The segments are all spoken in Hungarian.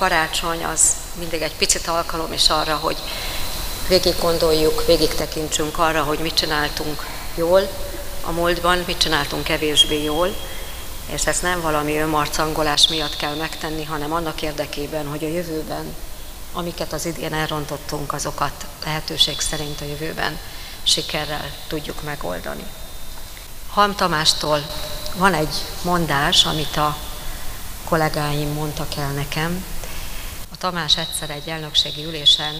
Karácsony az mindig egy picit alkalom is arra, hogy végig gondoljuk, végig tekintsünk arra, hogy mit csináltunk jól a múltban, mit csináltunk kevésbé jól, és ezt nem valami önmarcangolás miatt kell megtenni, hanem annak érdekében, hogy a jövőben, amiket az idén elrontottunk, azokat lehetőség szerint a jövőben sikerrel tudjuk megoldani. Halm Tamástól van egy mondás, amit a kollégáim mondtak el nekem. Tamás egyszer egy elnökségi ülésen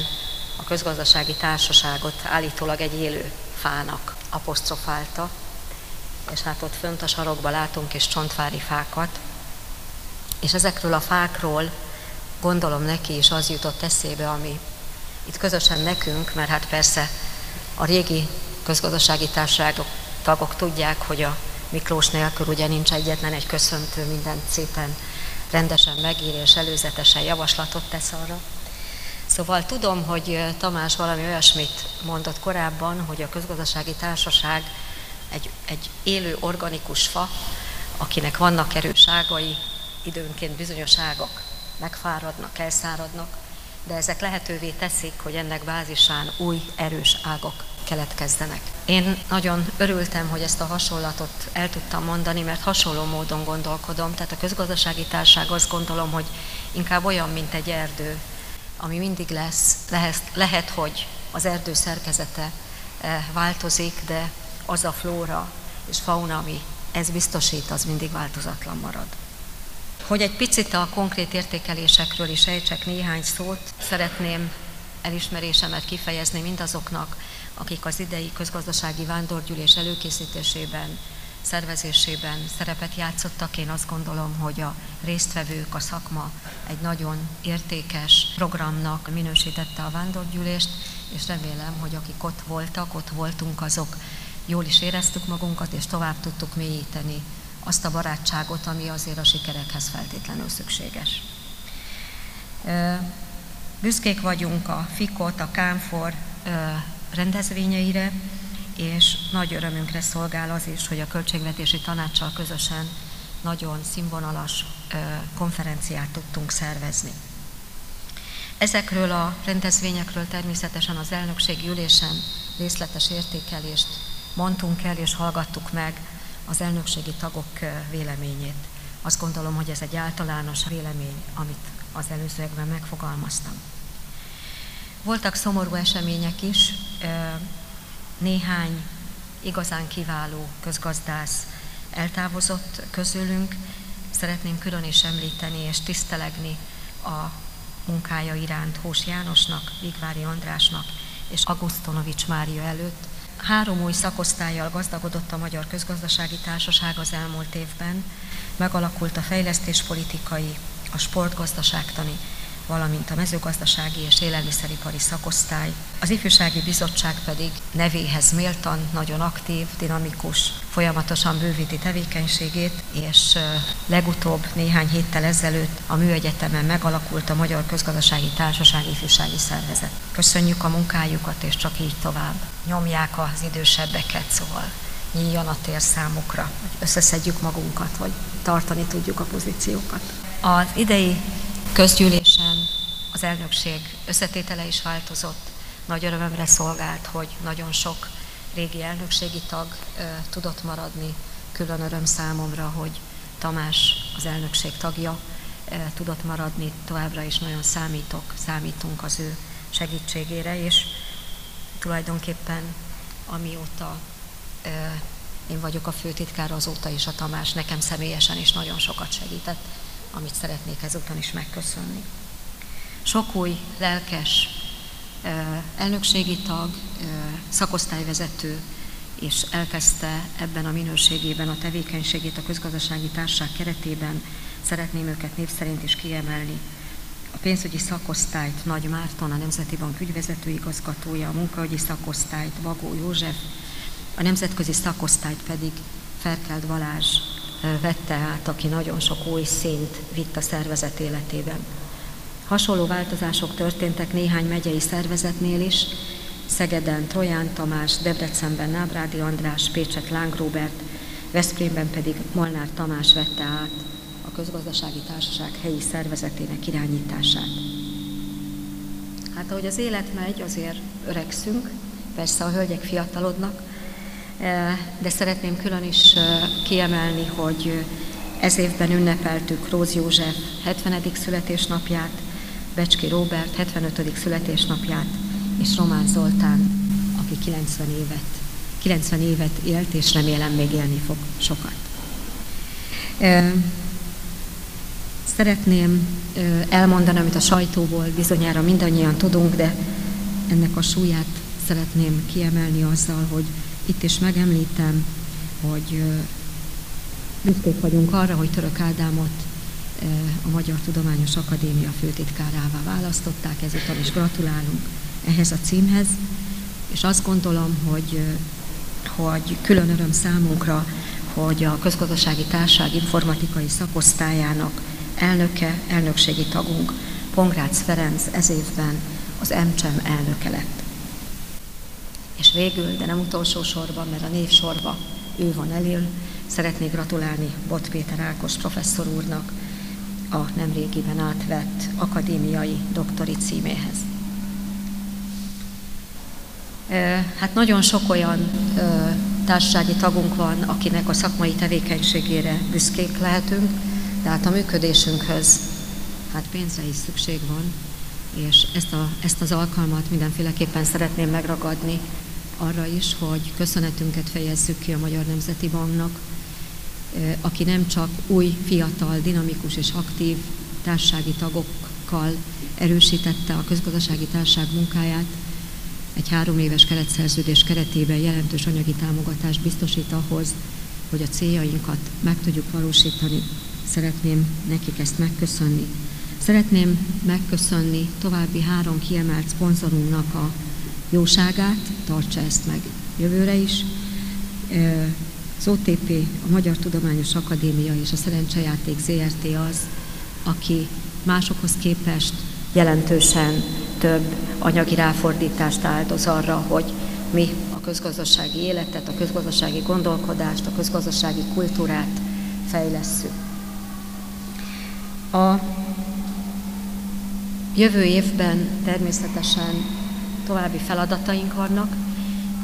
a közgazdasági társaságot állítólag egy élő fának apostrofálta, és hát ott fönt a sarokba látunk is csontvári fákat, és ezekről a fákról gondolom neki is az jutott eszébe, ami itt közösen nekünk, mert hát persze a régi közgazdasági társaságok tagok tudják, hogy a Miklós nélkül ugye nincs egyetlen egy köszöntő, mindent szépen rendesen megír és előzetesen javaslatot tesz arra. Szóval tudom, hogy Tamás valami olyasmit mondott korábban, hogy a közgazdasági társaság egy, egy élő organikus fa, akinek vannak erős ágai, időnként bizonyos ágak megfáradnak, elszáradnak, de ezek lehetővé teszik, hogy ennek bázisán új erős ágak keletkezzenek. Én nagyon örültem, hogy ezt a hasonlatot el tudtam mondani, mert hasonló módon gondolkodom. Tehát a közgazdasági társág azt gondolom, hogy inkább olyan, mint egy erdő, ami mindig lesz. Lehet, lehet hogy az erdő szerkezete eh, változik, de az a flóra és fauna, ami ez biztosít, az mindig változatlan marad. Hogy egy picit a konkrét értékelésekről is ejtsek néhány szót, szeretném elismerésemet kifejezni mindazoknak, akik az idei közgazdasági vándorgyűlés előkészítésében, szervezésében szerepet játszottak. Én azt gondolom, hogy a résztvevők, a szakma egy nagyon értékes programnak minősítette a vándorgyűlést, és remélem, hogy akik ott voltak, ott voltunk, azok jól is éreztük magunkat, és tovább tudtuk mélyíteni azt a barátságot, ami azért a sikerekhez feltétlenül szükséges. Büszkék vagyunk a FIKOT, a KÁNFOR rendezvényeire, és nagy örömünkre szolgál az is, hogy a Költségvetési Tanácssal közösen nagyon színvonalas konferenciát tudtunk szervezni. Ezekről a rendezvényekről természetesen az elnökségi ülésen részletes értékelést mondtunk el és hallgattuk meg az elnökségi tagok véleményét. Azt gondolom, hogy ez egy általános vélemény, amit az előzőekben megfogalmaztam. Voltak szomorú események is, néhány igazán kiváló közgazdász eltávozott közülünk. Szeretném külön is említeni és tisztelegni a munkája iránt Hós Jánosnak, Vigvári Andrásnak és Augustonovics Mária előtt. Három új szakosztályjal gazdagodott a Magyar Közgazdasági Társaság az elmúlt évben, megalakult a fejlesztéspolitikai, a sportgazdaságtani valamint a mezőgazdasági és élelmiszeripari szakosztály. Az ifjúsági bizottság pedig nevéhez méltan, nagyon aktív, dinamikus, folyamatosan bővíti tevékenységét, és legutóbb néhány héttel ezelőtt a Műegyetemen megalakult a Magyar Közgazdasági Társaság ifjúsági szervezet. Köszönjük a munkájukat, és csak így tovább. Nyomják az idősebbeket, szóval nyíljon a tér számukra, hogy összeszedjük magunkat, hogy tartani tudjuk a pozíciókat. Az idei közgyűlésen az elnökség összetétele is változott. Nagy örömömre szolgált, hogy nagyon sok régi elnökségi tag ö, tudott maradni. Külön öröm számomra, hogy Tamás az elnökség tagja ö, tudott maradni. Továbbra is nagyon számítok, számítunk az ő segítségére, és tulajdonképpen amióta ö, én vagyok a főtitkár, azóta is a Tamás nekem személyesen is nagyon sokat segített amit szeretnék ezúton is megköszönni. Sok új lelkes elnökségi tag, szakosztályvezető, és elkezdte ebben a minőségében a tevékenységét a közgazdasági társaság keretében, szeretném őket név szerint is kiemelni. A pénzügyi szakosztályt Nagy Márton, a Nemzeti Bank ügyvezető igazgatója, a munkaügyi szakosztályt Bagó József, a nemzetközi szakosztályt pedig Ferkelt Balázs vette át, aki nagyon sok új szint vitt a szervezet életében. Hasonló változások történtek néhány megyei szervezetnél is, Szegeden Troján Tamás, Debrecenben Nábrádi András, Pécset Láng Róbert, Veszprémben pedig Molnár Tamás vette át a közgazdasági társaság helyi szervezetének irányítását. Hát ahogy az élet megy, azért öregszünk, persze a hölgyek fiatalodnak, de szeretném külön is kiemelni, hogy ez évben ünnepeltük Róz József 70. születésnapját, Becski Róbert 75. születésnapját, és Román Zoltán, aki 90 évet, 90 évet élt, és remélem még élni fog sokat. Szeretném elmondani, amit a sajtóból bizonyára mindannyian tudunk, de ennek a súlyát szeretném kiemelni azzal, hogy itt is megemlítem, hogy büszkék vagyunk arra, hogy Török Ádámot a Magyar Tudományos Akadémia főtitkárává választották, ezúttal is gratulálunk ehhez a címhez, és azt gondolom, hogy, hogy külön öröm számunkra, hogy a Közgazdasági Társág informatikai szakosztályának elnöke, elnökségi tagunk, Pongrácz Ferenc ez évben az MCSEM elnöke lett. És végül, de nem utolsó sorban, mert a név sorba ő van elől, szeretnék gratulálni Bot Péter Ákos professzor úrnak a nemrégiben átvett akadémiai doktori címéhez. Hát nagyon sok olyan társasági tagunk van, akinek a szakmai tevékenységére büszkék lehetünk, de hát a működésünkhöz hát pénzre is szükség van, és ezt, a, ezt az alkalmat mindenféleképpen szeretném megragadni arra is, hogy köszönetünket fejezzük ki a Magyar Nemzeti Banknak, aki nem csak új, fiatal, dinamikus és aktív társasági tagokkal erősítette a közgazdasági társaság munkáját, egy három éves keretszerződés keretében jelentős anyagi támogatást biztosít ahhoz, hogy a céljainkat meg tudjuk valósítani. Szeretném nekik ezt megköszönni. Szeretném megköszönni további három kiemelt szponzorunknak a jóságát, tartsa ezt meg jövőre is. Az OTP, a Magyar Tudományos Akadémia és a Szerencsejáték ZRT az, aki másokhoz képest jelentősen több anyagi ráfordítást áldoz arra, hogy mi a közgazdasági életet, a közgazdasági gondolkodást, a közgazdasági kultúrát fejlesszük. A jövő évben természetesen további feladataink vannak.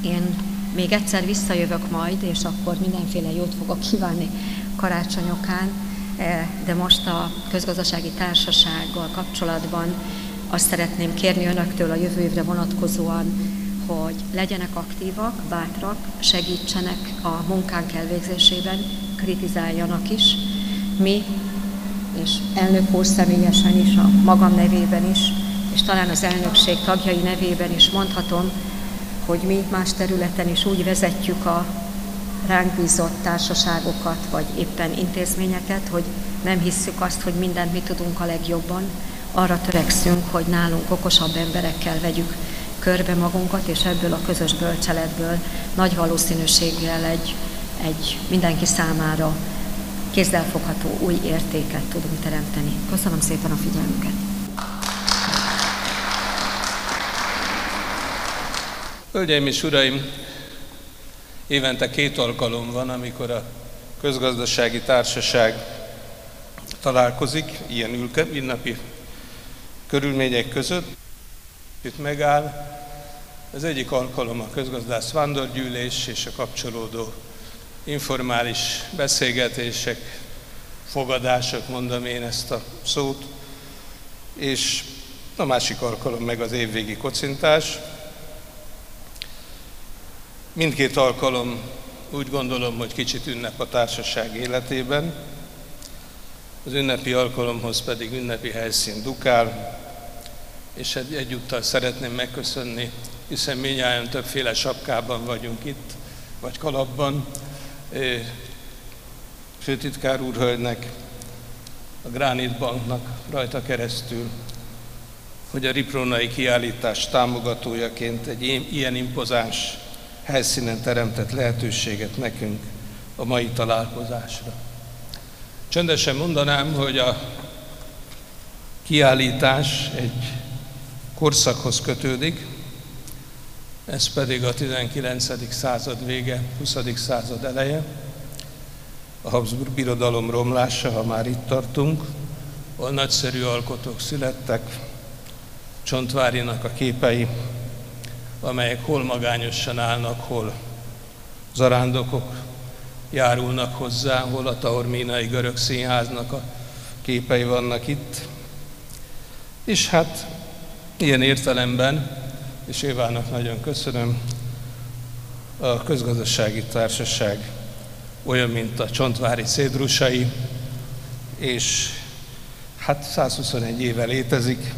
Én még egyszer visszajövök majd, és akkor mindenféle jót fogok kívánni karácsonyokán, e, de most a közgazdasági társasággal kapcsolatban azt szeretném kérni önöktől a jövő évre vonatkozóan, hogy legyenek aktívak, bátrak, segítsenek a munkánk elvégzésében, kritizáljanak is. Mi, és elnök úr személyesen is, a magam nevében is, és talán az elnökség tagjai nevében is mondhatom, hogy mi más területen is úgy vezetjük a ránk bízott társaságokat, vagy éppen intézményeket, hogy nem hisszük azt, hogy mindent mi tudunk a legjobban, arra törekszünk, hogy nálunk okosabb emberekkel vegyük körbe magunkat, és ebből a közös bölcseletből nagy valószínűséggel egy, egy mindenki számára kézzelfogható új értéket tudunk teremteni. Köszönöm szépen a figyelmüket! Hölgyeim és uraim, évente két alkalom van, amikor a közgazdasági társaság találkozik, ilyen ünnepi körülmények között. Itt megáll. Az egyik alkalom a közgazdász vándorgyűlés és a kapcsolódó informális beszélgetések, fogadások, mondom én ezt a szót, és a másik alkalom meg az évvégi kocintás. Mindkét alkalom úgy gondolom, hogy kicsit ünnep a társaság életében, az ünnepi alkalomhoz pedig ünnepi helyszín dukál, és egyúttal szeretném megköszönni, hiszen minnyáján többféle sapkában vagyunk itt, vagy kalapban, főtitkár úrhölgynek, a Gránit Banknak rajta keresztül, hogy a Ripronai kiállítás támogatójaként egy ilyen impozáns helyszínen teremtett lehetőséget nekünk a mai találkozásra. Csöndesen mondanám, hogy a kiállítás egy korszakhoz kötődik, ez pedig a 19. század vége, 20. század eleje, a Habsburg birodalom romlása, ha már itt tartunk, ahol nagyszerű alkotók születtek, Csontvárinak a képei, amelyek hol magányosan állnak, hol zarándokok járulnak hozzá, hol a Taormínai Görög Színháznak a képei vannak itt. És hát ilyen értelemben, és Évának nagyon köszönöm, a közgazdasági társaság olyan, mint a Csontvári cédrusai, és hát 121 éve létezik,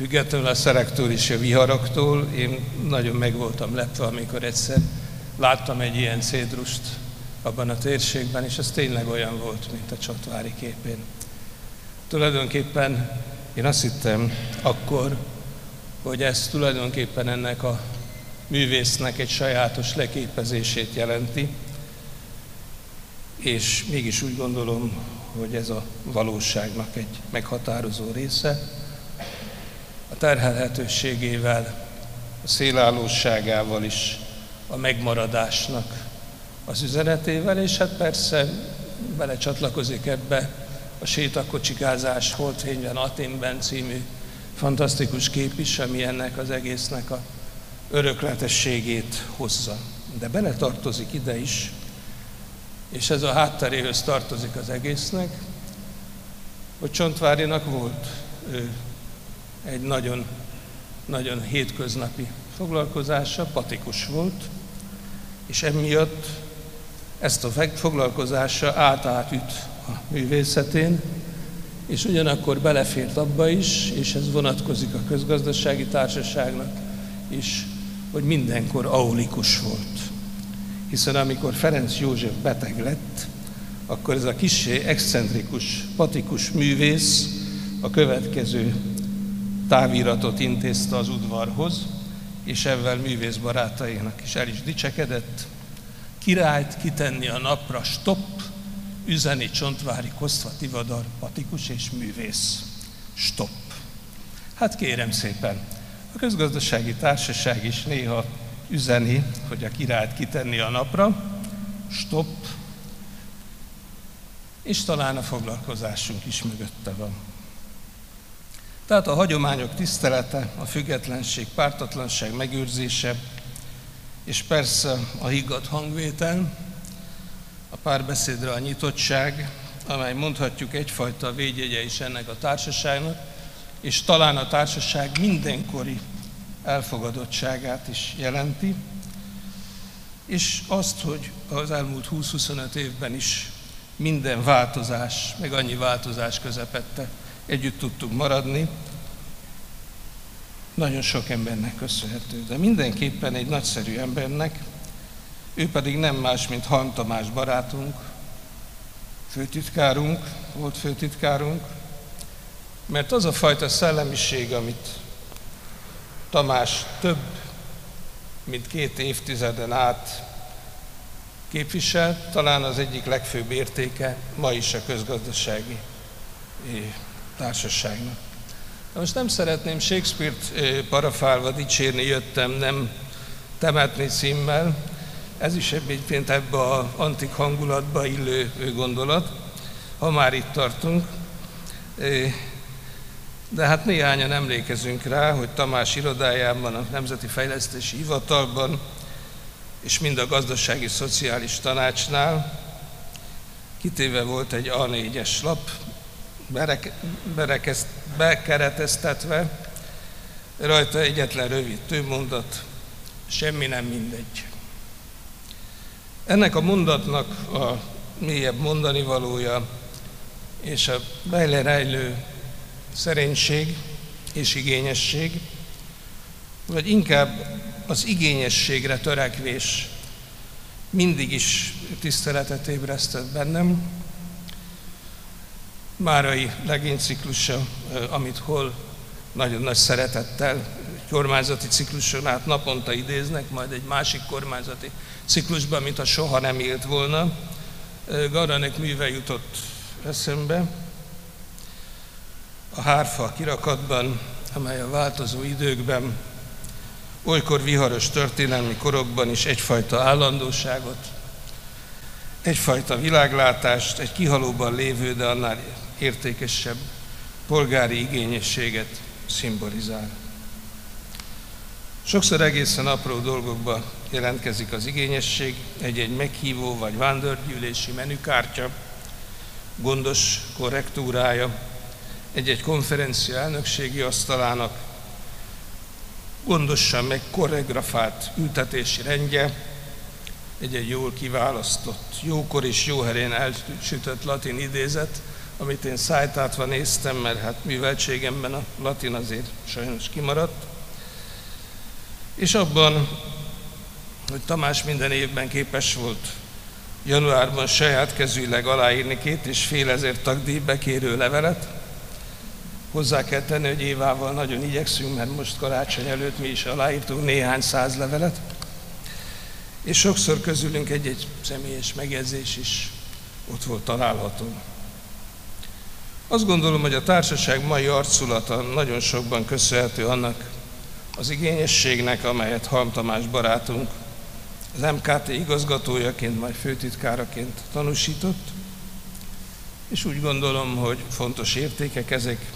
függetlenül a szerektől és a viharaktól. Én nagyon meg voltam lepve, amikor egyszer láttam egy ilyen cédrust abban a térségben, és ez tényleg olyan volt, mint a Csatvári képén. Tulajdonképpen én azt hittem akkor, hogy ez tulajdonképpen ennek a művésznek egy sajátos leképezését jelenti, és mégis úgy gondolom, hogy ez a valóságnak egy meghatározó része. Terhelhetőségével, a szélállóságával is a megmaradásnak az üzenetével, és hát persze belecsatlakozik ebbe a sétakocsikázás Holdfényben, Aténben című fantasztikus kép is, ami ennek az egésznek a örökletességét hozza. De bele tartozik ide is, és ez a hátteréhöz tartozik az egésznek, hogy Csontvárinak volt ő, egy nagyon, nagyon hétköznapi foglalkozása, patikus volt, és emiatt ezt a foglalkozása átátüt a művészetén, és ugyanakkor belefért abba is, és ez vonatkozik a közgazdasági társaságnak is, hogy mindenkor aulikus volt. Hiszen amikor Ferenc József beteg lett, akkor ez a kisé excentrikus, patikus művész a következő táviratot intézte az udvarhoz, és ezzel művész barátainak is el is dicsekedett. Királyt kitenni a napra, stop, üzeni Csontvári Kosztva Tivadar, patikus és művész. Stop. Hát kérem szépen, a közgazdasági társaság is néha üzeni, hogy a királyt kitenni a napra, stop, és talán a foglalkozásunk is mögötte van. Tehát a hagyományok tisztelete, a függetlenség, pártatlanság megőrzése, és persze a higgadt hangvétel, a párbeszédre a nyitottság, amely mondhatjuk egyfajta védjegye is ennek a társaságnak, és talán a társaság mindenkori elfogadottságát is jelenti, és azt, hogy az elmúlt 20-25 évben is minden változás, meg annyi változás közepette együtt tudtunk maradni, nagyon sok embernek köszönhető, de mindenképpen egy nagyszerű embernek, ő pedig nem más, mint Han Tamás barátunk, főtitkárunk, volt főtitkárunk, mert az a fajta szellemiség, amit Tamás több, mint két évtizeden át képvisel, talán az egyik legfőbb értéke ma is a közgazdasági eh, társaságnak. Na most nem szeretném Shakespeare-t parafálva dicsérni, jöttem, nem temetni címmel. Ez is egyébként ebbe az antik hangulatba illő gondolat, ha már itt tartunk. De hát néhányan emlékezünk rá, hogy Tamás irodájában, a Nemzeti Fejlesztési Hivatalban, és mind a Gazdasági Szociális Tanácsnál kitéve volt egy A4-es lap, bereke, berekeszt, bekereteztetve, rajta egyetlen rövid tőmondat, semmi nem mindegy. Ennek a mondatnak a mélyebb mondani valója és a rejlő szerénység és igényesség, vagy inkább az igényességre törekvés mindig is tiszteletet ébresztett bennem. Márai legényciklusa, amit hol nagyon nagy szeretettel kormányzati cikluson át naponta idéznek, majd egy másik kormányzati ciklusban, mint a soha nem élt volna. Garanek műve jutott eszembe, a hárfa kirakatban, amely a változó időkben, olykor viharos történelmi korokban is egyfajta állandóságot egyfajta világlátást, egy kihalóban lévő, de annál értékesebb polgári igényességet szimbolizál. Sokszor egészen apró dolgokba jelentkezik az igényesség, egy-egy meghívó vagy vándorgyűlési menükártya, gondos korrektúrája, egy-egy konferencia elnökségi asztalának gondosan meg koreografált ültetési rendje, egy-egy jól kiválasztott, jókor és jó helyén elsütött latin idézet, amit én szájtátva néztem, mert hát műveltségemben a latin azért sajnos kimaradt. És abban, hogy Tamás minden évben képes volt januárban saját kezűleg aláírni két és fél ezer tagdíj bekérő levelet. Hozzá kell tenni, hogy évával nagyon igyekszünk, mert most karácsony előtt mi is aláírtunk néhány száz levelet. És sokszor közülünk egy-egy személyes megjegyzés is ott volt található. Azt gondolom, hogy a társaság mai arculata nagyon sokban köszönhető annak az igényességnek, amelyet Halm Tamás barátunk az MKT igazgatójaként, majd főtitkáraként tanúsított, és úgy gondolom, hogy fontos értékek ezek,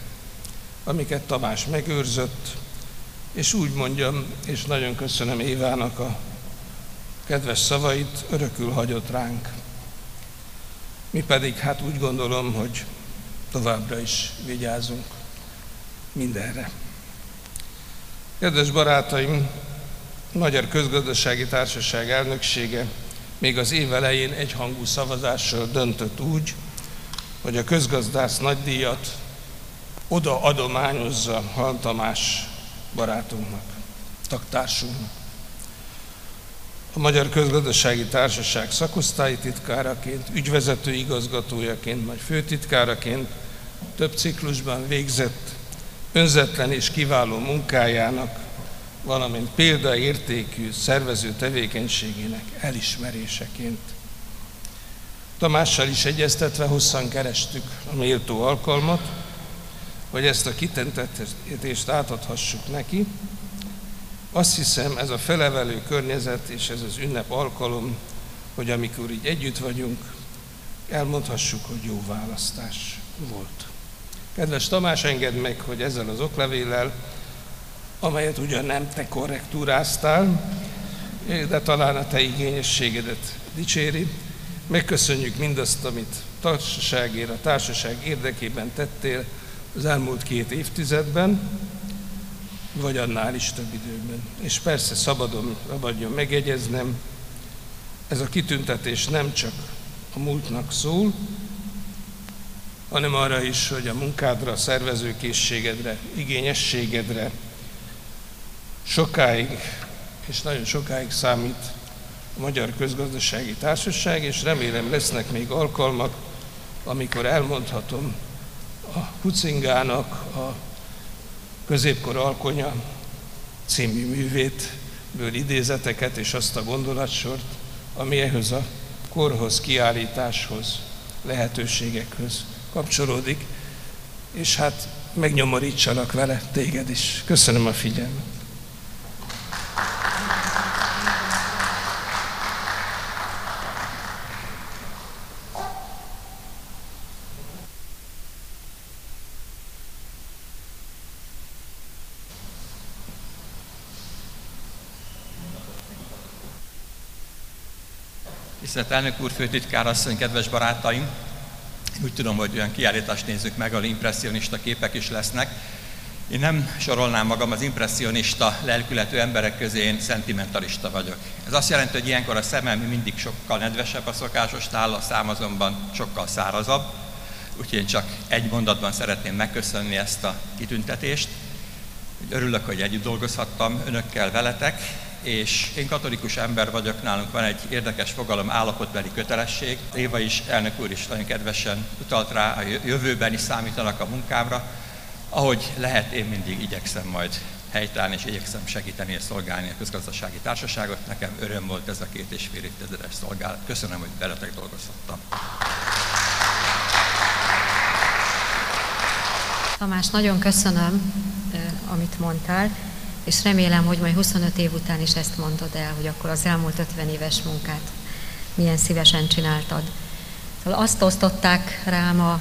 amiket Tamás megőrzött, és úgy mondjam, és nagyon köszönöm Évának a kedves szavait, örökül hagyott ránk. Mi pedig hát úgy gondolom, hogy továbbra is vigyázunk mindenre. Kedves barátaim, Magyar Közgazdasági Társaság elnöksége még az év elején egyhangú szavazással döntött úgy, hogy a közgazdász nagydíjat oda adományozza Hal Tamás barátunknak, taktársunknak. A Magyar Közgazdasági Társaság szakosztályi titkáraként, ügyvezető igazgatójaként, majd főtitkáraként több ciklusban végzett önzetlen és kiváló munkájának, valamint példaértékű szervező tevékenységének elismeréseként. Tamással is egyeztetve hosszan kerestük a méltó alkalmat, hogy ezt a kitentetést átadhassuk neki. Azt hiszem, ez a felevelő környezet és ez az ünnep alkalom, hogy amikor így együtt vagyunk, elmondhassuk, hogy jó választás volt. Kedves Tamás, engedd meg, hogy ezzel az oklevéllel, amelyet ugyan nem te korrektúráztál, de talán a te igényességedet dicséri, megköszönjük mindazt, amit társaságért, a társaság érdekében tettél az elmúlt két évtizedben, vagy annál is több időben. És persze szabadon, szabadjon megjegyeznem, ez a kitüntetés nem csak a múltnak szól, hanem arra is, hogy a munkádra, a szervezőkészségedre, igényességedre sokáig, és nagyon sokáig számít a Magyar Közgazdasági Társaság, és remélem lesznek még alkalmak, amikor elmondhatom a Hucingának a középkor alkonya című művét, ből idézeteket és azt a gondolatsort, ami ehhez a korhoz, kiállításhoz, lehetőségekhez kapcsolódik, és hát megnyomorítsanak vele téged is. Köszönöm a figyelmet. Tisztelt elnök úr, főtitkár asszony, kedves barátaim! Úgy tudom, hogy olyan kiállítást nézzük meg, ahol impressionista képek is lesznek. Én nem sorolnám magam az impressionista lelkületű emberek közé, én szentimentalista vagyok. Ez azt jelenti, hogy ilyenkor a szemem mindig sokkal nedvesebb a szokásosnál, a szám azonban sokkal szárazabb. Úgyhogy én csak egy mondatban szeretném megköszönni ezt a kitüntetést. Örülök, hogy együtt dolgozhattam önökkel, veletek, és én katolikus ember vagyok, nálunk van egy érdekes fogalom, állapotbeli kötelesség. Éva is, elnök úr is nagyon kedvesen utalt rá, a jövőben is számítanak a munkámra. Ahogy lehet, én mindig igyekszem majd helytállni és igyekszem segíteni és szolgálni a közgazdasági társaságot. Nekem öröm volt ez a két és fél évtizedes szolgálat. Köszönöm, hogy veletek dolgozhattam. Tamás, nagyon köszönöm, amit mondtál és remélem, hogy majd 25 év után is ezt mondod el, hogy akkor az elmúlt 50 éves munkát milyen szívesen csináltad. Szóval azt osztották rám a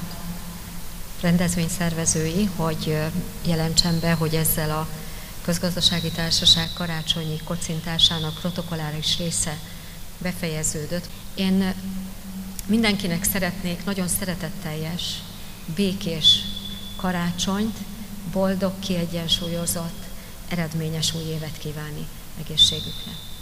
rendezvény szervezői, hogy jelentsem be, hogy ezzel a közgazdasági társaság karácsonyi kocintásának protokoláris része befejeződött. Én mindenkinek szeretnék nagyon szeretetteljes, békés karácsonyt, boldog, kiegyensúlyozott, eredményes új évet kívánni egészségüknek.